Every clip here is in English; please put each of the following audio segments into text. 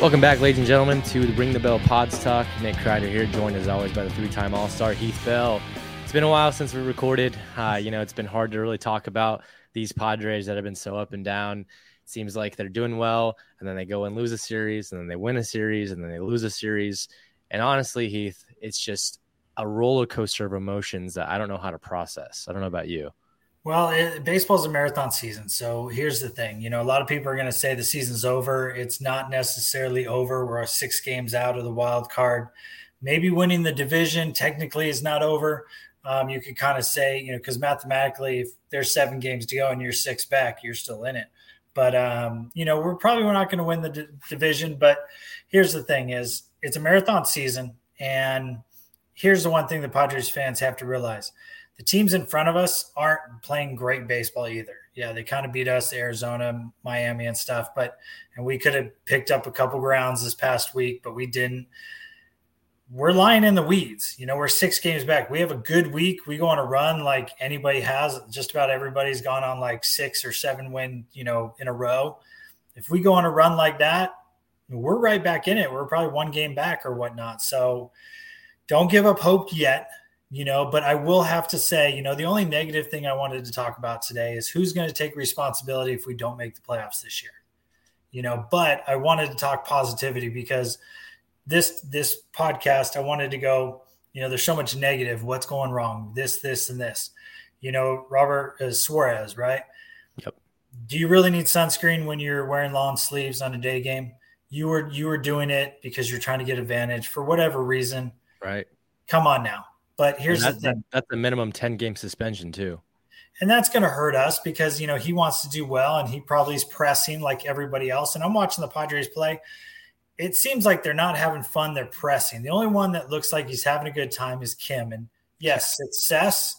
Welcome back, ladies and gentlemen, to the Ring the Bell Pods Talk. Nick Kreider here, joined as always by the three-time All-Star Heath Bell. It's been a while since we recorded. Uh, you know, it's been hard to really talk about these Padres that have been so up and down. Seems like they're doing well, and then they go and lose a series, and then they win a series, and then they lose a series. And honestly, Heath, it's just a roller coaster of emotions that I don't know how to process. I don't know about you. Well, it, baseball's a marathon season. So here's the thing. You know, a lot of people are going to say the season's over. It's not necessarily over. We're six games out of the wild card. Maybe winning the division technically is not over. Um, you could kind of say, you know, because mathematically, if there's seven games to go and you're six back, you're still in it. But um, you know, we're probably we're not going to win the d- division. But here's the thing: is it's a marathon season, and here's the one thing the Padres fans have to realize: the teams in front of us aren't playing great baseball either. Yeah, they kind of beat us, Arizona, Miami, and stuff. But and we could have picked up a couple grounds this past week, but we didn't. We're lying in the weeds. You know, we're six games back. We have a good week. We go on a run like anybody has. Just about everybody's gone on like six or seven win, you know, in a row. If we go on a run like that, we're right back in it. We're probably one game back or whatnot. So don't give up hope yet you know but i will have to say you know the only negative thing i wanted to talk about today is who's going to take responsibility if we don't make the playoffs this year. You know but i wanted to talk positivity because this this podcast i wanted to go you know there's so much negative what's going wrong this this and this. You know robert uh, suarez right? Yep. do you really need sunscreen when you're wearing long sleeves on a day game? You were you were doing it because you're trying to get advantage for whatever reason. Right. come on now but here's the thing. that- that's a minimum 10 game suspension, too. and that's going to hurt us because you know he wants to do well and he probably is pressing like everybody else. And i'm watching the padres play. It seems like they're not having fun. They're pressing. The only one that looks like he's having a good time is kim. And yes success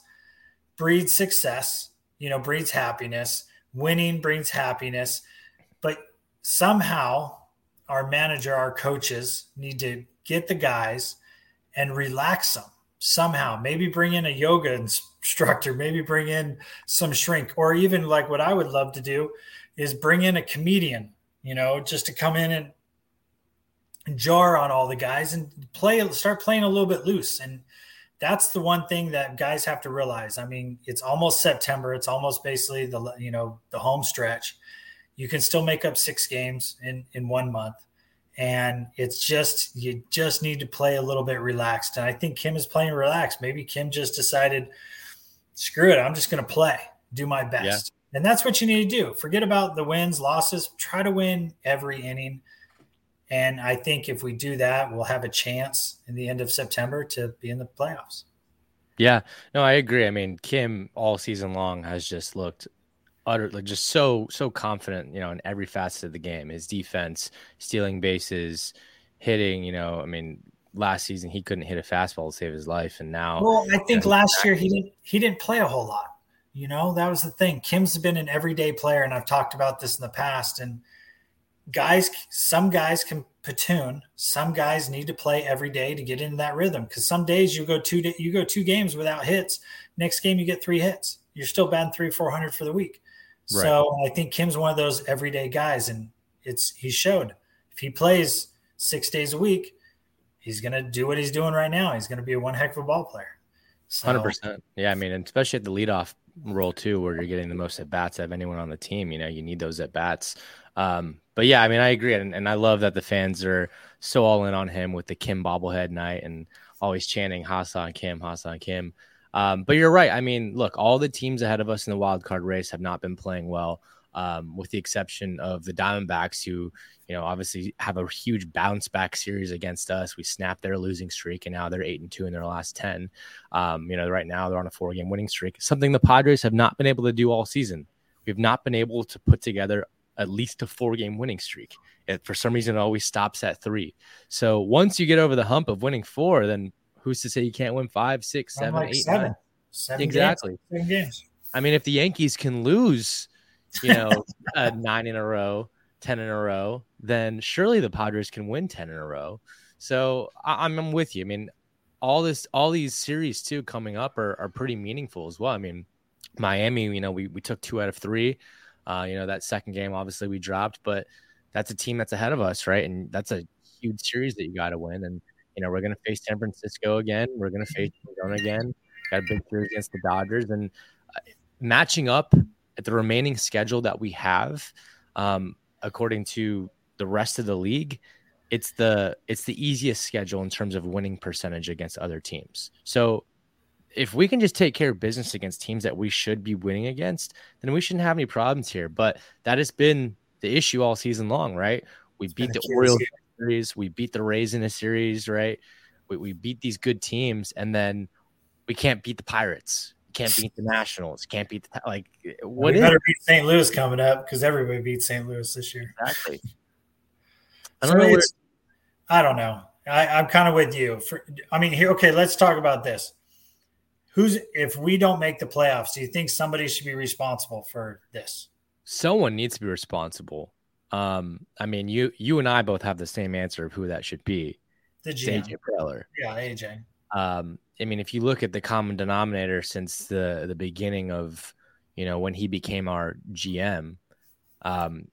breeds success you know breeds happiness. Winning brings happiness. But somehow our manager our coaches need to get the guys and relax them somehow maybe bring in a yoga instructor maybe bring in some shrink or even like what i would love to do is bring in a comedian you know just to come in and jar on all the guys and play start playing a little bit loose. And that's the one thing that guys have to realize. I mean it's almost september. It's almost basically the you know the home stretch. You can still make up six games in in one month and it's just you just need to play a little bit relaxed. And i think kim is playing relaxed. Maybe kim just decided screw it i'm just going to play do my best. And that's what you need to do. Forget about the wins losses. Try to win every inning. And i think if we do that we'll have a chance in the end of september to be in the playoffs. Yeah, no, I agree. I mean, Kim all season long has just looked utterly just so so confident, you know, in every facet of the game. His defense, stealing bases, hitting, you know, I mean, last season he couldn't hit a fastball to save his life and now well i think last year he didn't he didn't play a whole lot you know that was the thing. Kim's been an everyday player and i've talked about this in the past and guys some guys can platoon some guys need to play every day to get into that rhythm because some days you go two you go two games without hits next game you get three hits. You're still batting three 400 for the week Right. so i think kim's one of those everyday guys and it's he showed if he plays six days a week he's going to do what he's doing right now he's going to be a one heck of a ball player so, Hundred percent. Yeah, I mean, especially at the leadoff role too, where you're getting the most at bats of anyone on the team. You know, you need those at bats. Um, but yeah, I mean, I agree, and, and I love that the fans are so all in on him with the Kim bobblehead night and always chanting Ha-Seong Kim, Ha-Seong Kim. Um, but you're right. I mean, look, all the teams ahead of us in the wild card race have not been playing well, um, with the exception of the Diamondbacks, who you know obviously have a huge bounce back series against us. We snapped their losing streak, and now they're eight and two in their last ten. Um, you know, right now they're on a four game winning streak, something the Padres have not been able to do all season. We've not been able to put together at least a four game winning streak. It, for some reason, it always stops at three. So once you get over the hump of winning four, then who's to say you can't win five, six, seven, like eight, seven. Seven Exactly. Games, games. I mean, if the Yankees can lose, you know, uh, nine in a row, 10 in a row, then surely the Padres can win 10 in a row. So I- I'm, I'm with you. I mean, all this, all these series too coming up are, are pretty meaningful as well. I mean, Miami, you know, we, we took two out of three. Uh, you know, that second game, obviously we dropped, but that's a team that's ahead of us, right? And that's a huge series that you got to win. And, you know, we're going to face San Francisco again. We're going to face Arizona again. Got a big series against the Dodgers. And uh, matching up at the remaining schedule that we have, um, according to the rest of the league, it's the it's the easiest schedule in terms of winning percentage against other teams. So if we can just take care of business against teams that we should be winning against, then we shouldn't have any problems here. But that has been the issue all season long, right? We beat the Orioles series. in a series, we beat the Rays in a series, right? We, we beat these good teams, and then we can't beat the Pirates, can't beat the Nationals, can't beat the like. What we is better beat St. Louis coming up because everybody beat St. Louis this year. exactly? I don't know. I don't know. I, I'm kind of with you. For, I mean, here, okay, let's talk about this. Who's if we don't make the playoffs? Do you think somebody should be responsible for this? someone needs to be responsible. Um, I mean, you you and I both have the same answer of who that should be. The GM. AJ Preller. Yeah, AJ. Um, I mean, if you look at the common denominator since the the beginning of, you know, when he became our GM, um,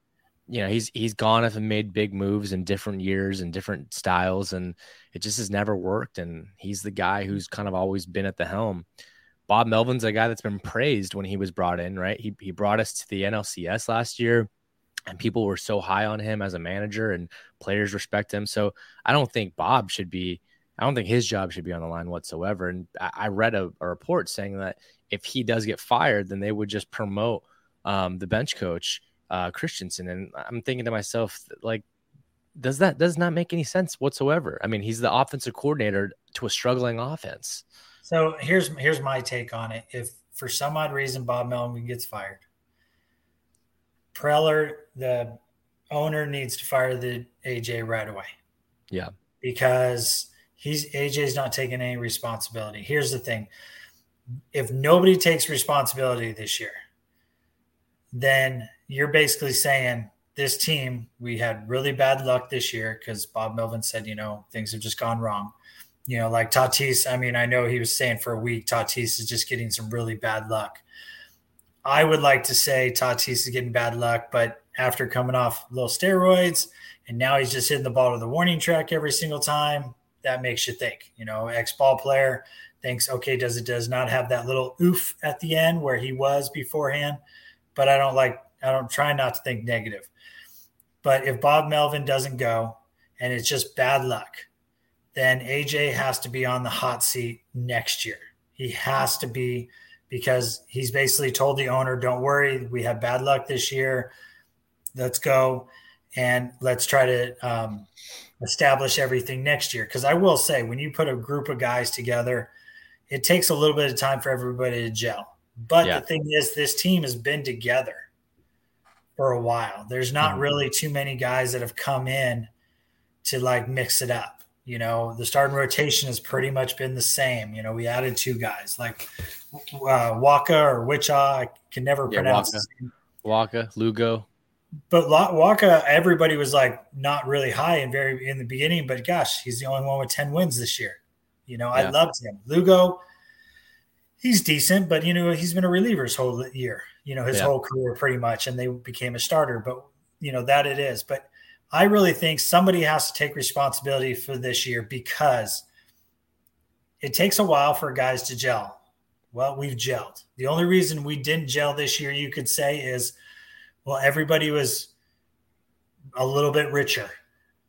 you know, he's he's gone off and made big moves in different years and different styles, and it just has never worked. And he's the guy who's kind of always been at the helm. Bob Melvin's a guy that's been praised when he was brought in, right? He he brought us to the NLCS last year, and people were so high on him as a manager, and players respect him. So I don't think Bob should be. I don't think his job should be on the line whatsoever. And I, read a, a report saying that if he does get fired, then they would just promote um, the bench coach uh, Christenson. And I'm thinking to myself, like, does that does not make any sense whatsoever? I mean, he's the offensive coordinator to a struggling offense. So here's here's my take on it. If for some odd reason Bob Melvin gets fired, Preller, the owner, needs to fire the AJ right away. Yeah. Because he's AJ's not taking any responsibility. Here's the thing. If nobody takes responsibility this year, then you're basically saying this team, we had really bad luck this year because Bob Melvin said, you know, things have just gone wrong you know, like Tatis. I mean, I know he was saying for a week Tatis is just getting some really bad luck. I would like to say Tatis is getting bad luck, but after coming off little steroids and now he's just hitting the ball to the warning track every single time, that makes you think. You know, ex ball player thinks, okay, does it does not have that little oof at the end where he was beforehand? But I don't like. I don't try not to think negative. But if Bob Melvin doesn't go and it's just bad luck, then AJ has to be on the hot seat next year. He has to be because he's basically told the owner, don't worry, we have bad luck this year. Let's go and let's try to um, establish everything next year. Because I will say, when you put a group of guys together, it takes a little bit of time for everybody to gel. But Yeah. the thing is, this team has been together for a while. There's not Mhm. really too many guys that have come in to like mix it up. You know, the starting rotation has pretty much been the same. You know, we added two guys like uh, Wacha or Wichaw. I can never Yeah, pronounce Wacha. Wacha, Lugo. But La- Wacha, everybody was like not really high in very in the beginning. But gosh, he's the only one with ten wins this year. You know, I loved him. Lugo, he's decent, but you know he's been a reliever his whole year. You know, his Yeah. whole career pretty much, and they became a starter. But you know that it is. But I really think somebody has to take responsibility for this year because it takes a while for guys to gel. Well, we've gelled. The only reason we didn't gel this year, you could say, is well, everybody was a little bit richer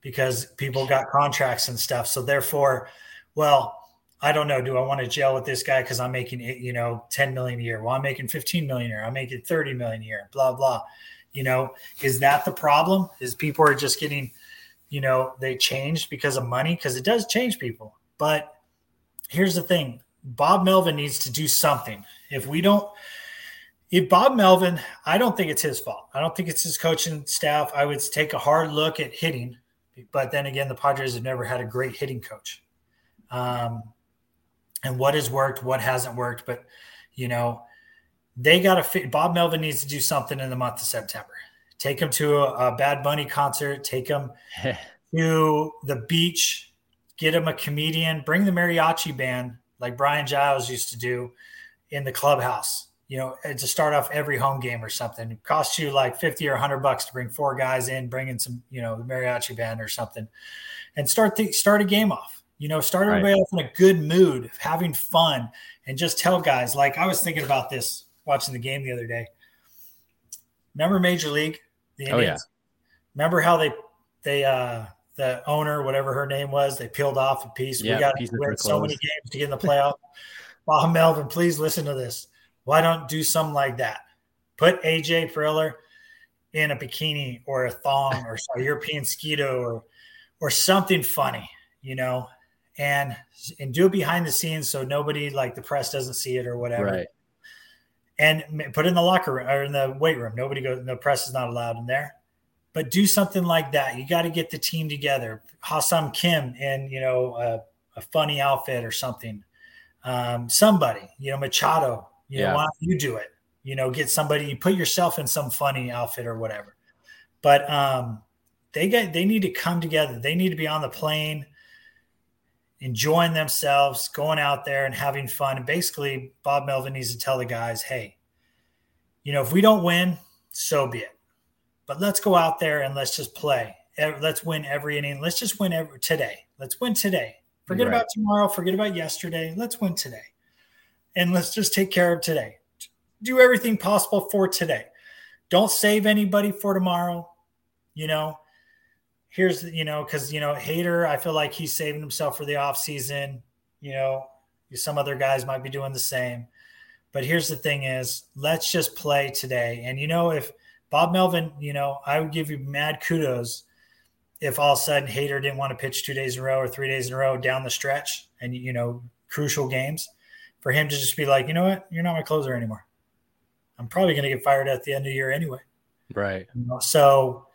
because people got contracts and stuff. So therefore, well, I don't know. Do I want to gel with this guy because I'm making you know 10 million a year? Well, I'm making 15 million a year. I'm making 30 million a year. Blah blah. You know, is that the problem? Is people are just getting, you know, they changed because of money because it does change people. But here's the thing: Bob Melvin needs to do something. If we don't, if Bob Melvin, I don't think it's his fault. I don't think it's his coaching staff. I would take a hard look at hitting, but then again, the Padres have never had a great hitting coach. Um, and what has worked, what hasn't worked. But you know, they got to fit. Bob Melvin needs to do something in the month of September. Take him to a, a Bad Bunny concert. Take him to the beach. Get him a comedian. Bring the mariachi band like Brian Giles used to do in the clubhouse. You know, to start off every home game or something. It costs you like fifty or hundred bucks to bring four guys in, bring in some, you know, the mariachi band or something, and start the, start a game off you know, start everybody right. off in a good mood, having fun, and just tell guys. Like I was thinking about this watching the game the other day. Remember Major League? The Indians? Oh yeah. Remember how they they uh the owner, whatever her name was, they peeled off a piece. Yeah, we got to win so many games to get in the playoff. Bob Melvin, please listen to this. Why don't do something like that? Put AJ Preller in a bikini or a thong or a European Speedo or or something funny, you know, and and do it behind the scenes so nobody like the press doesn't see it or whatever. Right. And put it in the locker room or in the weight room. Nobody goes. No press is not allowed in there. But do something like that. You got to get the team together. Ha-Seong Kim in you know a, a funny outfit or something. Um, somebody, you know, Machado. You yeah. know, why don't you do it? You know, get somebody. You put yourself in some funny outfit or whatever. But um, they get they need to come together. They need to be on the plane enjoying themselves, going out there and having fun. And basically, Bob Melvin needs to tell the guys, hey, you know, if we don't win, so be it. But let's go out there and let's just play. Let's win every inning. Let's just win every today. Let's win today. Forget right. about tomorrow. Forget about yesterday. Let's win today. And let's just take care of today. Do everything possible for today. Don't save anybody for tomorrow. You know, here's you know because you know Hader, I feel like he's saving himself for the off season. You know, some other guys might be doing the same. But here's the thing: is let's just play today. And you know, if Bob Melvin, you know, I would give you mad kudos if all of a sudden Hader didn't want to pitch two days in a row or three days in a row down the stretch, and you know, crucial games, for him to just be like, you know what, you're not my closer anymore. I'm probably going to get fired at the end of the year anyway. Right. You know, so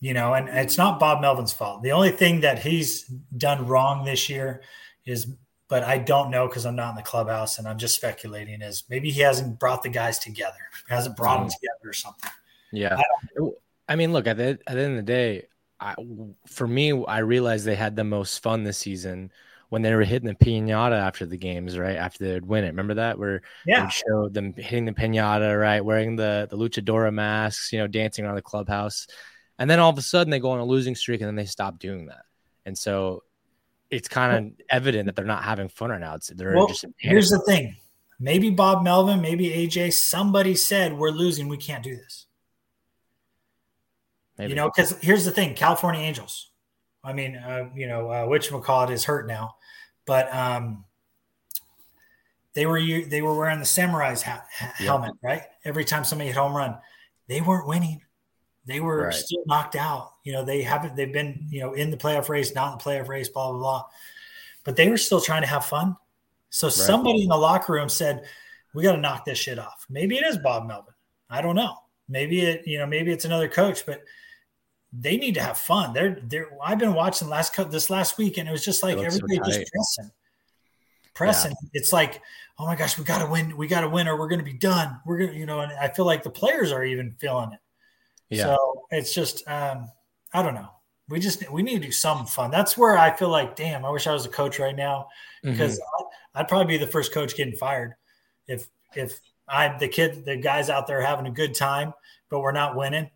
you know, and it's not Bob Melvin's fault. The only thing that he's done wrong this year is, but I don't know because I'm not in the clubhouse and I'm just speculating, is maybe he hasn't brought the guys together, hasn't brought them mm. together or something. Yeah. I, I mean, look, at the, at the end of the day, I, for me, I realized they had the most fun this season when they were hitting the pinata after the games, right? After they'd win it. Remember that? Where yeah. they showed them hitting the pinata, right? Wearing the, the luchadora masks, you know, dancing around the clubhouse. And then all of a sudden they go on a losing streak and then they stop doing that. And so it's kind of evident that they're not having fun right now. It's they're well, just here's the thing. Maybe Bob Melvin, maybe AJ, somebody said we're losing, we can't do this. Maybe. You know, because here's the thing: California Angels. I mean, uh, you know, uh, which call it is hurt now, but um, they were they were wearing the Samurai's ha- helmet, right? Every time somebody hit home run, they weren't winning. They were right. still knocked out. You know, they haven't, they've been, you know, in the playoff race, not in the playoff race, blah, blah, blah. But they were still trying to have fun. So right. somebody in the locker room said, we got to knock this shit off. Maybe it is Bob Melvin. I don't know. Maybe it, you know, maybe it's another coach, but they need to have fun. They're, they're, I've been watching last, cut this last week and it was just like everybody so just pressing, pressing. Yeah. It's like, oh my gosh, we got to win. We got to win or we're going to be done. We're going to, you know, and I feel like the players are even feeling it. Yeah. So it's just um, I don't know. We just we need to do some fun. That's where I feel like, damn, I wish I was a coach right now because mm-hmm. I'd probably be the first coach getting fired if if I'm the kid the guys out there having a good time, but we're not winning.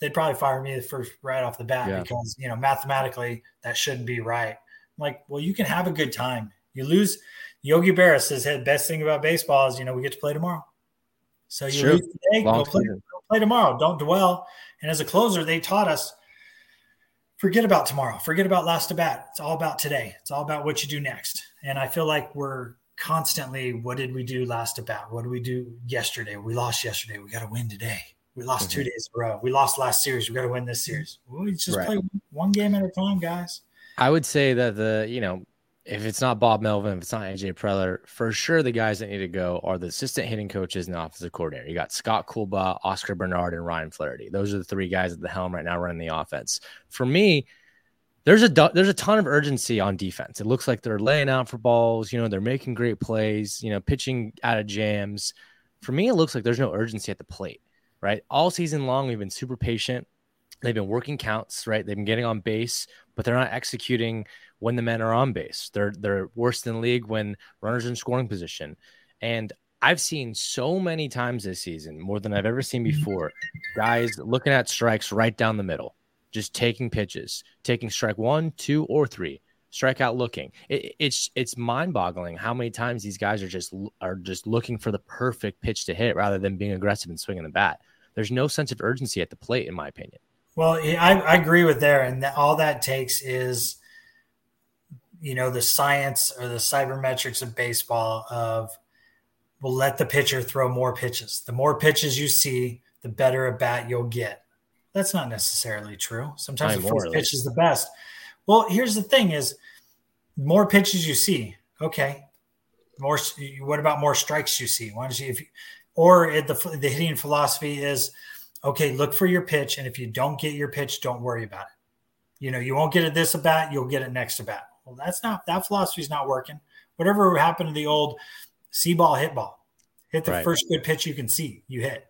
They'd probably fire me the first right off the bat yeah. because you know mathematically that shouldn't be right. I'm like, well, you can have a good time. You lose. Yogi Berra says the best thing about baseball is you know we get to play tomorrow. So you lose today, go play, go play tomorrow. Don't dwell. And as a closer, they taught us forget about tomorrow, forget about last at bat. It's all about today. It's all about what you do next. And I feel like we're constantly, what did we do last at bat? What did we do yesterday? We lost yesterday. We got to win today. We lost mm-hmm. two days in a row. We lost last series. We got to win this series. We just right. play one game at a time, guys. I would say that the, you know, if it's not Bob Melvin, if it's not AJ Preller, for sure the guys that need to go are the assistant hitting coaches and the offensive coordinator. You got Scott Coolbaugh, Oscar Bernard, and Ryan Flaherty. Those are the three guys at the helm right now running the offense. For me, there's a there's a ton of urgency on defense. It looks like they're laying out for balls. You know, they're making great plays. You know, pitching out of jams. For me, it looks like there's no urgency at the plate. Right, all season long we've been super patient. They've been working counts. Right, they've been getting on base, but they're not executing when the men are on base. They're they're worse than league when runners in scoring position. And I've seen so many times this season, more than I've ever seen mm-hmm. before, guys looking at strikes right down the middle just taking pitches, taking strike one, two, or three, strike out looking. It, it's it's mind boggling how many times these guys are just are just looking for the perfect pitch to hit rather than being aggressive and swinging the bat. There's no sense of urgency at the plate, in my opinion. Well, I, I agree with there, and all that takes is, you know, the science or the sabermetrics of baseball of, will let the pitcher throw more pitches. The more pitches you see, the better a bat you'll get. That's not necessarily true. Sometimes the fourth pitch is the best. Well, here's the thing: is more pitches you see, okay. More. What about more strikes you see? Why don't you? If you, or the the hitting philosophy is, okay, look for your pitch, and if you don't get your pitch, don't worry about it. You know, you won't get it this bat, you'll get it next at bat. Well, that's not that philosophy is not working. Whatever happened to the old see ball, hit ball, hit the right. first good pitch you can see, you hit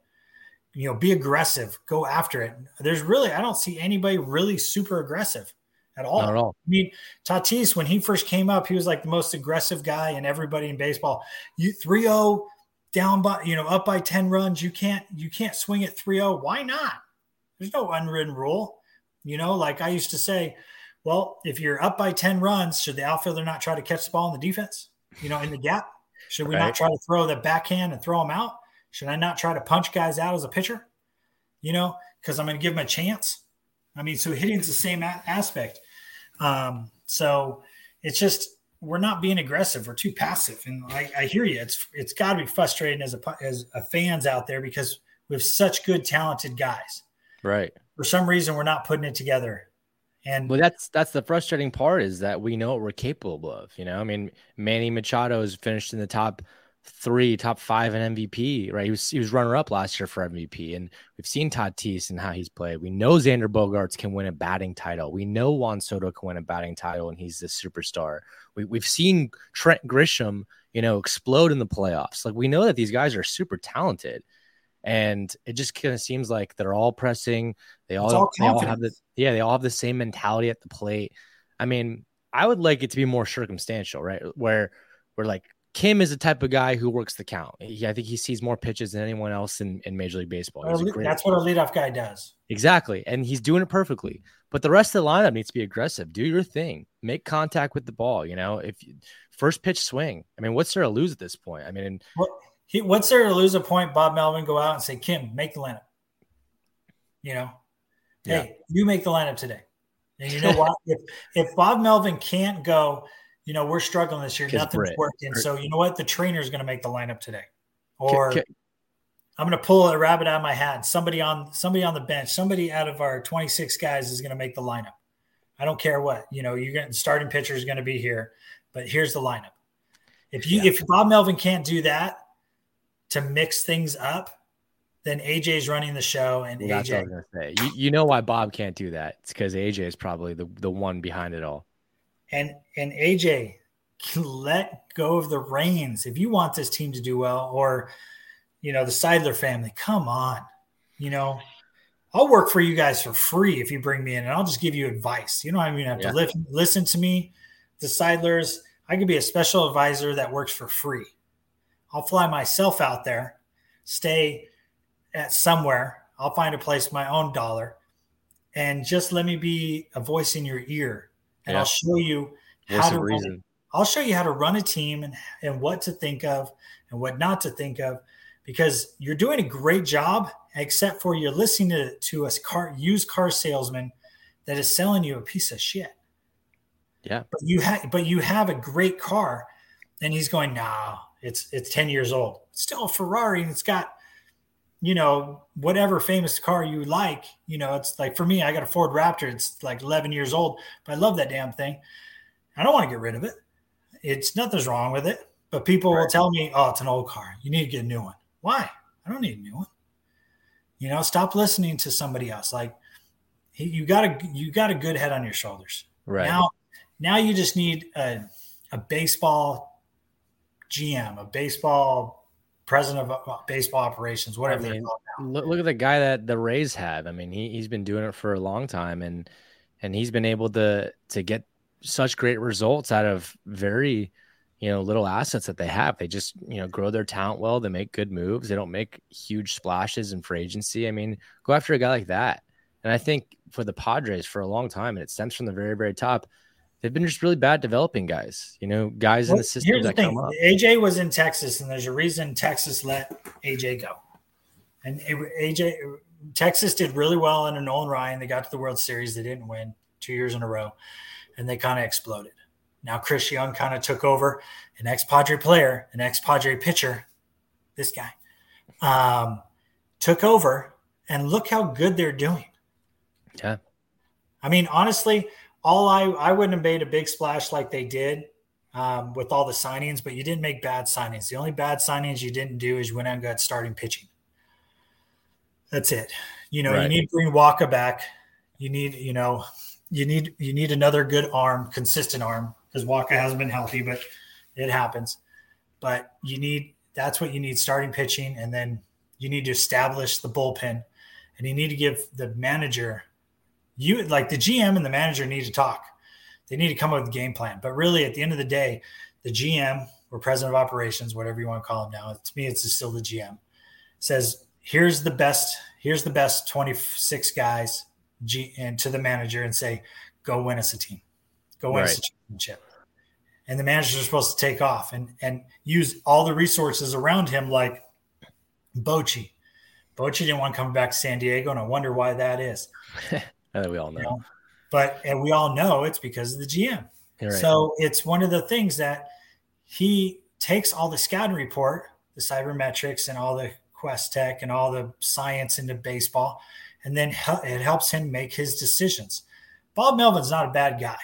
you know, be aggressive, go after it. There's really, I don't see anybody really super aggressive at all. Not at all. I mean, Tatis, when he first came up, he was like the most aggressive guy and everybody in baseball. You 3-0 down by, you know, up by 10 runs. You can't, you can't swing at 3-0. Why not? There's no unwritten rule. You know, like I used to say, well, if you're up by 10 runs, should the outfielder not try to catch the ball in the defense, you know, in the gap? Should we right. not try to throw the backhand and throw them out? Should I not try to punch guys out as a pitcher? You know, because I'm going to give them a chance. I mean, so hitting's the same a- aspect. Um, so it's just we're not being aggressive. We're too passive, and I, I hear you. It's it's got to be frustrating as a as a fans out there because we have such good, talented guys. Right. For some reason, we're not putting it together. And well, that's that's the frustrating part is that we know what we're capable of. You know, I mean, Manny Machado has finished in the top three, top five in MVP, right? He was he was runner up last year for MVP, and we've seen Tatis and how he's played. We know Xander Bogaerts can win a batting title. We know Juan Soto can win a batting title, and he's the superstar. We, we've seen Trent Grisham, you know, explode in the playoffs. Like we know that these guys are super talented, and it just kind of seems like they're all pressing. They all, all they all have the yeah, they all have the same mentality at the plate. I mean, I would like it to be more circumstantial, right? Where we're like Kim is the type of guy who works the count. He, I think he sees more pitches than anyone else in, in Major League Baseball. That's what a leadoff guy does. Exactly. And he's doing it perfectly. But the rest of the lineup needs to be aggressive. Do your thing. Make contact with the ball. You know, if you, first pitch swing. I mean, what's there to lose at this point? I mean, what, he, what's there to lose a point? Bob Melvin go out and say, Kim, make the lineup. You know, yeah. hey, you make the lineup today. And you know what? if, if Bob Melvin can't go – you know, we're struggling this year. Nothing's Brett, working. So you know what? The trainer is going to make the lineup today. Or can, can, I'm going to pull a rabbit out of my hat. Somebody on somebody on the bench, somebody out of our 26 guys is going to make the lineup. I don't care what. You know, you're getting starting pitcher is going to be here, but here's the lineup. If you yeah. if Bob Melvin can't do that to mix things up, then AJ's running the show and well, AJ. You, you know why Bob can't do that? It's because AJ is probably the, the one behind it all. And and AJ, let go of the reins if you want this team to do well, or you know the Seidler family. Come on, you know. I'll work for you guys for free if you bring me in, and I'll just give you advice. You don't even have yeah. to li- listen to me. The Seidlers, I could be a special advisor that works for free. I'll fly myself out there, stay at somewhere. I'll find a place, my own dollar, and just let me be a voice in your ear and yeah. I'll show you how to run, I'll show you how to run a team and, and what to think of and what not to think of because you're doing a great job, except for you're listening to, to a car used car salesman that is selling you a piece of shit. Yeah. But you have but you have a great car and he's going, nah, it's it's 10 years old. It's still a Ferrari and it's got, you know, whatever famous car you like. You know, it's like for me, I got a Ford Raptor. It's like 11 years old, but I love that damn thing. I don't want to get rid of it. It's nothing's wrong with it. But people right. will tell me, oh, it's an old car. You need to get a new one. Why? I don't need a new one. You know, stop listening to somebody else. Like you got a you got a good head on your shoulders. Right. Now now you just need a, a baseball GM, a baseball president of uh, baseball operations, whatever. I mean, look, look at the guy that the Rays have. I mean, he he's been doing it for a long time, and and he's been able to to get such great results out of very you know little assets that they have. They just you know grow their talent well. They make good moves. They don't make huge splashes in free agency. I mean, go after a guy like that. And I think for the Padres for a long time, and it stems from the very very top they've been just really bad developing guys. You know, guys well, in the system here's that the thing. come up. AJ was in Texas, and there's a reason Texas let AJ go. And AJ Texas did really well under Nolan Ryan. They got to the World Series. They didn't win two years in a row, and they kind of exploded. Now Chris Young kind of took over, an ex-Padre player, an ex-Padre pitcher. This guy um, took over, and look how good they're doing. Yeah. I mean, honestly, all I I wouldn't have made a big splash like they did um, with all the signings, but you didn't make bad signings. The only bad signings you didn't do is you went out and got starting pitching. That's it. You know, right. you need Green Walker back. You need, you know, you need you need another good arm, consistent arm, because Walker hasn't been healthy, but it happens. But you need that's what you need starting pitching, and then you need to establish the bullpen, and you need to give the manager you like the GM and the manager need to talk. They need to come up with a game plan. But really, at the end of the day, the GM or president of operations, whatever you want to call him now, to me, it's still the GM, says, here's the best, here's the best 26 guys, G, and to the manager and say, go win us a team, go win right. us a championship. And the managers are supposed to take off and, and use all the resources around him, like Bochy. Bochy didn't want to come back to San Diego, and I wonder why that is. we all know. You know. But and we all know it's because of the GM. Right. So it's one of the things that he takes all the scouting report, the sabermetrics, and all the quest tech and all the science into baseball, and then it helps him make his decisions. Bob Melvin's not a bad guy.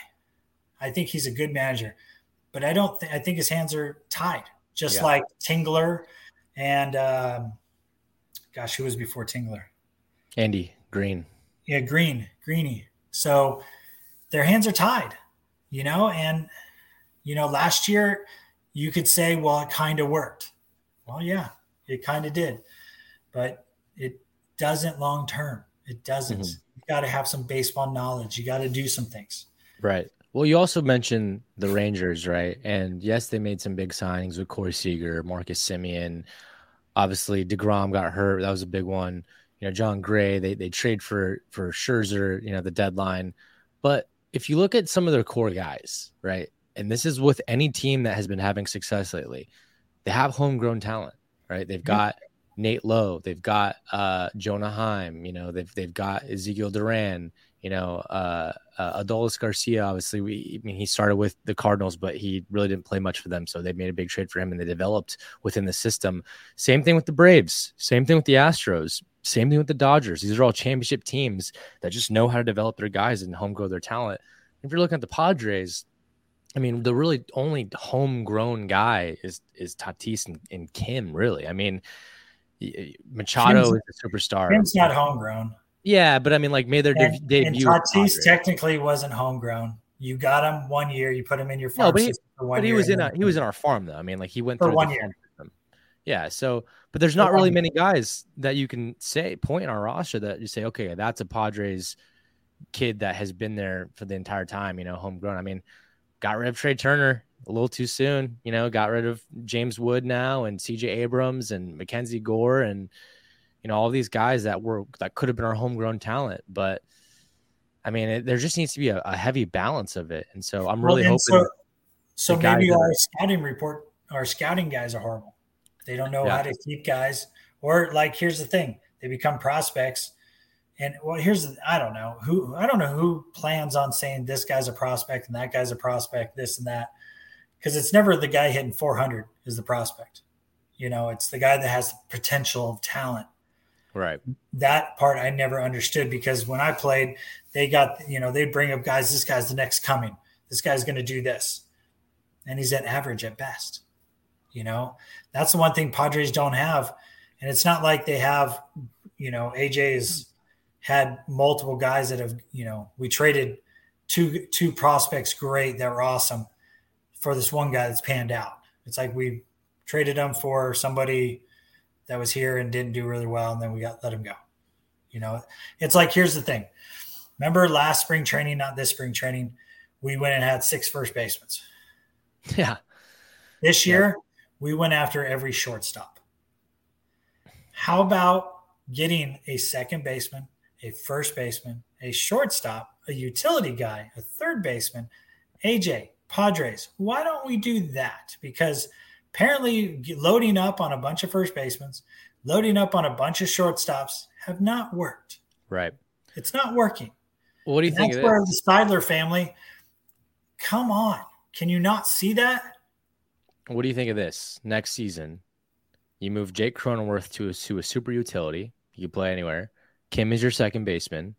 I think he's a good manager, but I don't. Th- I think his hands are tied, just yeah. like Tingler and um, gosh, who was before Tingler? Andy Green. Yeah, Green, Greeny. So their hands are tied, you know, and you know, last year you could say, well, it kind of worked. Well, yeah, it kind of did, but it doesn't long term. It doesn't. Mm-hmm. You got to have some baseball knowledge. You got to do some things. Right. Well, you also mentioned the Rangers, right? And yes, they made some big signings with Corey Seager, Marcus Semien. Obviously, DeGrom got hurt. That was a big one you know Jon Gray. They they trade for for Scherzer, you know, the deadline. But if you look at some of their core guys, right, and this is with any team that has been having success lately, they have homegrown talent, right? They've got Nate Lowe, they've got uh, Jonah Heim, you know, they've they've got Ezekiel Duran, you know, uh, uh, Adolis Garcia. Obviously, we I mean he started with the Cardinals, but he really didn't play much for them, so they made a big trade for him, and they developed within the system. Same thing with the Braves. Same thing with the Astros. Same thing with the Dodgers. These are all championship teams that just know how to develop their guys and home grow their talent. If you're looking at the Padres, I mean, the really only homegrown guy is is Tatis and, and Kim. Really, I mean, Machado Kim's, is a superstar. Kim's not homegrown. Yeah, but I mean, like made their and, de- debut. And Tatis technically wasn't homegrown. You got him one year. You put him in your farm no, but he, but he was in a, he was in our farm though. I mean, like he went for through one year. Yeah. So, but there's not really many guys that you can say point in our roster that you say, okay, that's a Padres kid that has been there for the entire time, you know, homegrown. I mean, got rid of Trea Turner a little too soon, you know, got rid of James Wood now and CJ Abrams and Mackenzie Gore and, you know, all these guys that were, that could have been our homegrown talent. But I mean, it, there just needs to be a, a, heavy balance of it. And so I'm really well, hoping. So- So maybe our scouting report, our scouting guys are horrible. They don't know yeah. how to keep guys, or like here's the thing: they become prospects. And well, here's the, I don't know who I don't know who plans on saying this guy's a prospect and that guy's a prospect, this and that, because it's never the guy hitting 400 is the prospect. You know, it's the guy that has the potential of talent. Right. That part I never understood because when I played, they got you know they'd bring up guys. This guy's the next coming. This guy's going to do this, and he's at average at best. You know, that's the one thing Padres don't have, and it's not like they have. You know, AJ's had multiple guys that have. You know, we traded two two prospects, great that were awesome, for this one guy that's panned out. It's like we traded him for somebody that was here and didn't do really well, and then we got let him go. You know, it's like here's the thing. Remember last spring training, not this spring training, we went and had six first basemen. Yeah. This year. We went after every shortstop. How about getting a second baseman, a first baseman, a shortstop, a utility guy, a third baseman, AJ, Padres? Why don't we do that? Because apparently, loading up on a bunch of first basemen, loading up on a bunch of shortstops have not worked. Right. It's not working. What do you and think? That's where the Seidler family Come on. Can you not see that? What do you think of this? Next season, you move Jake Cronenworth to a, to a super utility. You can play anywhere. Kim is your second baseman.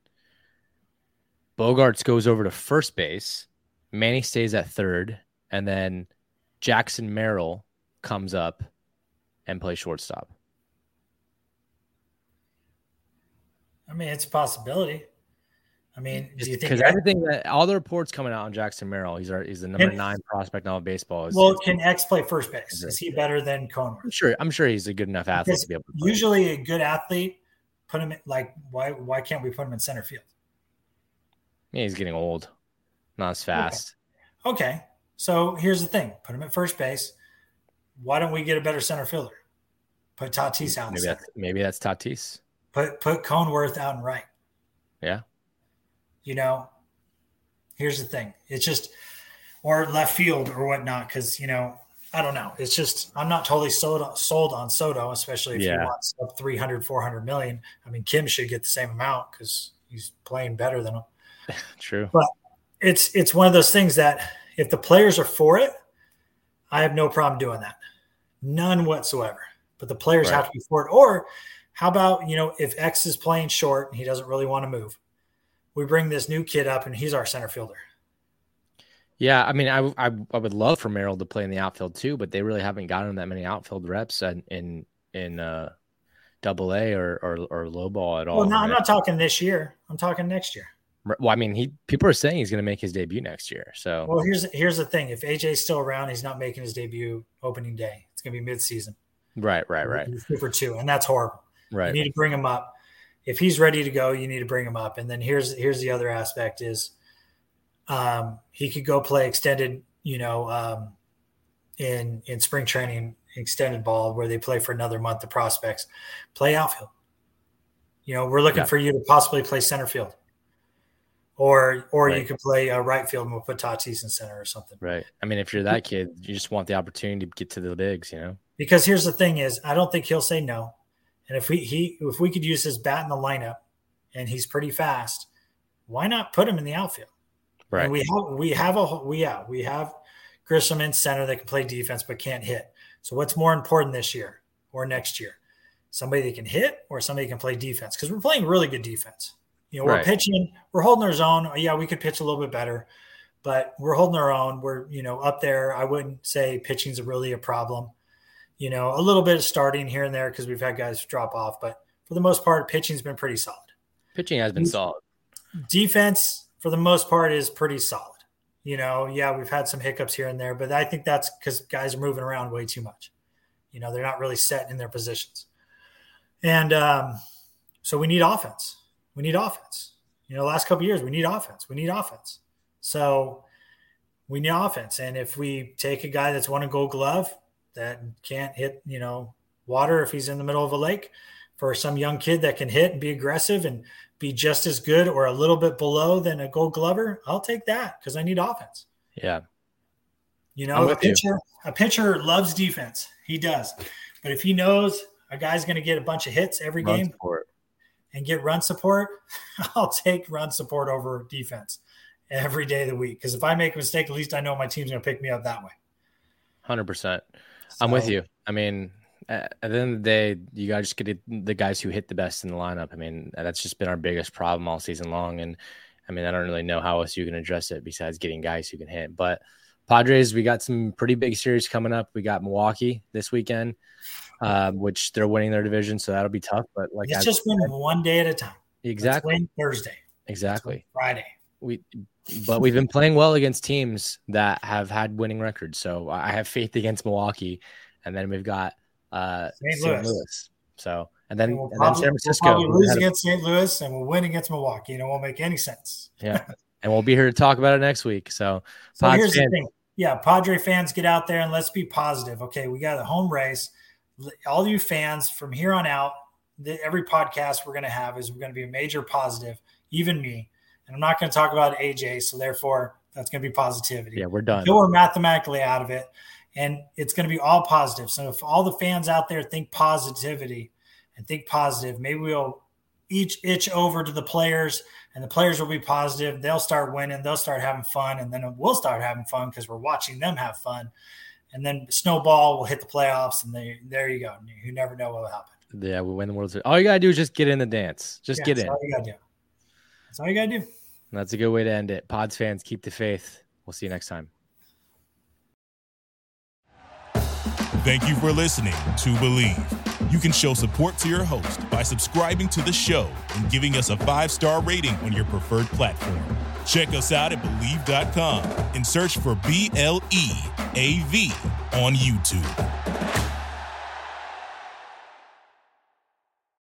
Bogaerts goes over to first base. Manny stays at third. And then Jackson Merrill comes up and plays shortstop. I mean, it's a possibility. I mean, because everything that all the reports coming out on Jackson Merrill, he's our he's the number nine prospect now in baseball. Is, well, can X play first base? Is he better than Cronenworth? I'm sure. I'm sure he's a good enough athlete because to be able to. Play. Usually, a good athlete put him in, like why why can't we put him in center field? Yeah, he's getting old, not as fast. Okay. okay, so here's the thing: put him at first base. Why don't we get a better center fielder? Put Tatis out. Maybe that's maybe that's Tatis. Put put Cronenworth out and right. Yeah you know, here's the thing. It's just, or left field or whatnot. Cause, you know, I don't know. It's just, I'm not totally sold, sold on Soto, especially if yeah. you want sub 300, 400 million. I mean, Kim should get the same amount because he's playing better than him. True. But it's, it's one of those things that if the players are for it, I have no problem doing that. None whatsoever. But the players right. have to be for it. Or how about, you know, if X is playing short and he doesn't really want to move, we bring this new kid up and he's our center fielder. Yeah, I mean, I, I, I would love for Merrill to play in the outfield too, but they really haven't gotten that many outfield reps in in, in uh, Double A or, or or low ball at all. Well, no, I'm not talking this year. I'm talking next year. Well, I mean, he people are saying he's going to make his debut next year. So, well, here's here's the thing: if AJ's still around, he's not making his debut opening day. It's going to be mid season. Right, right, right. For two, and that's horrible. Right. You need to bring him up if he's ready to go, you need to bring him up. And then here's here's the other aspect is um, he could go play extended, you know, um, in in spring training, extended ball where they play for another month. The prospects play outfield. You know, we're looking yeah. for you to possibly play center field, or or right. you could play a right field and we'll put Tatis in center or something. Right. I mean, if you're that kid, you just want the opportunity to get to the bigs, you know. Because here's the thing: is I don't think he'll say no. And if we he if we could use his bat in the lineup, and he's pretty fast, why not put him in the outfield? Right. And we have we have a we yeah we have Grisham in center that can play defense but can't hit. So what's more important this year or next year? Somebody that can hit or somebody that can play defense because we're playing really good defense. You know, we're right. pitching, we're holding our zone. Yeah, we could pitch a little bit better, but we're holding our own. We're you know up there. I wouldn't say pitching's a really a problem you know, a little bit of starting here and there because we've had guys drop off, but for the most part, pitching's been pretty solid. Pitching has been solid. Defense, for the most part, is pretty solid. You know, yeah, we've had some hiccups here and there, but I think that's because guys are moving around way too much. You know, they're not really set in their positions. And um, so we need offense. We need offense. You know, last couple years, we need offense. We need offense. So we need offense. And if we take a guy that's won a gold glove, that can't hit, you know, water if he's in the middle of a lake, for some young kid that can hit and be aggressive and be just as good or a little bit below than a gold glover, I'll take that because I need offense. Yeah. You know, a pitcher, you. a pitcher loves defense. He does. But if he knows a guy's going to get a bunch of hits every run game support. and get run support, I'll take run support over defense every day of the week. Because if I make a mistake, at least I know my team's going to pick me up that way. 100%. So, I'm with you. I mean, at the end of the day, you got to just get the guys who hit the best in the lineup. I mean, that's just been our biggest problem all season long. And I mean, I don't really know how else you can address it besides getting guys who can hit. But Padres, we got some pretty big series coming up. We got Milwaukee this weekend, uh, which they're winning their division, so that'll be tough. But like, it's I've just win one day at a time. Exactly. Thursday. Exactly. Friday. We but we've been playing well against teams that have had winning records. So I have faith against Milwaukee, and then we've got uh, St. Louis. Louis. So and then, we'll and probably, then San Francisco. We'll lose against St. Louis and we'll win against Milwaukee, and it won't make any sense. Yeah, and we'll be here to talk about it next week. So, so here's fans. the thing. Yeah, Padre fans, get out there and let's be positive. Okay, we got a home race. All you fans from here on out, the, every podcast we're going to have is we're going to be a major positive. Even me, and I'm not going to talk about AJ, so therefore that's going to be positivity. Yeah, we're done. Until we're mathematically out of it, and it's going to be all positive. So if all the fans out there think positivity and think positive, maybe we'll each itch over to the players and the players will be positive. They'll start winning. They'll start having fun. And then we'll start having fun because we're watching them have fun. And then snowball will hit the playoffs. And they, there you go. You never know what will happen. Yeah, we win the World Series. All you got to do is just get in the dance. Just yeah, get in. all you got to do. That's all you got to do. That's a good way to end it. Pods fans, keep the faith. We'll see you next time. Thank you for listening to Bleav. You can show support to your host by subscribing to the show and giving us a five star rating on your preferred platform. Check us out at Bleav.com and search for B L E A V on YouTube.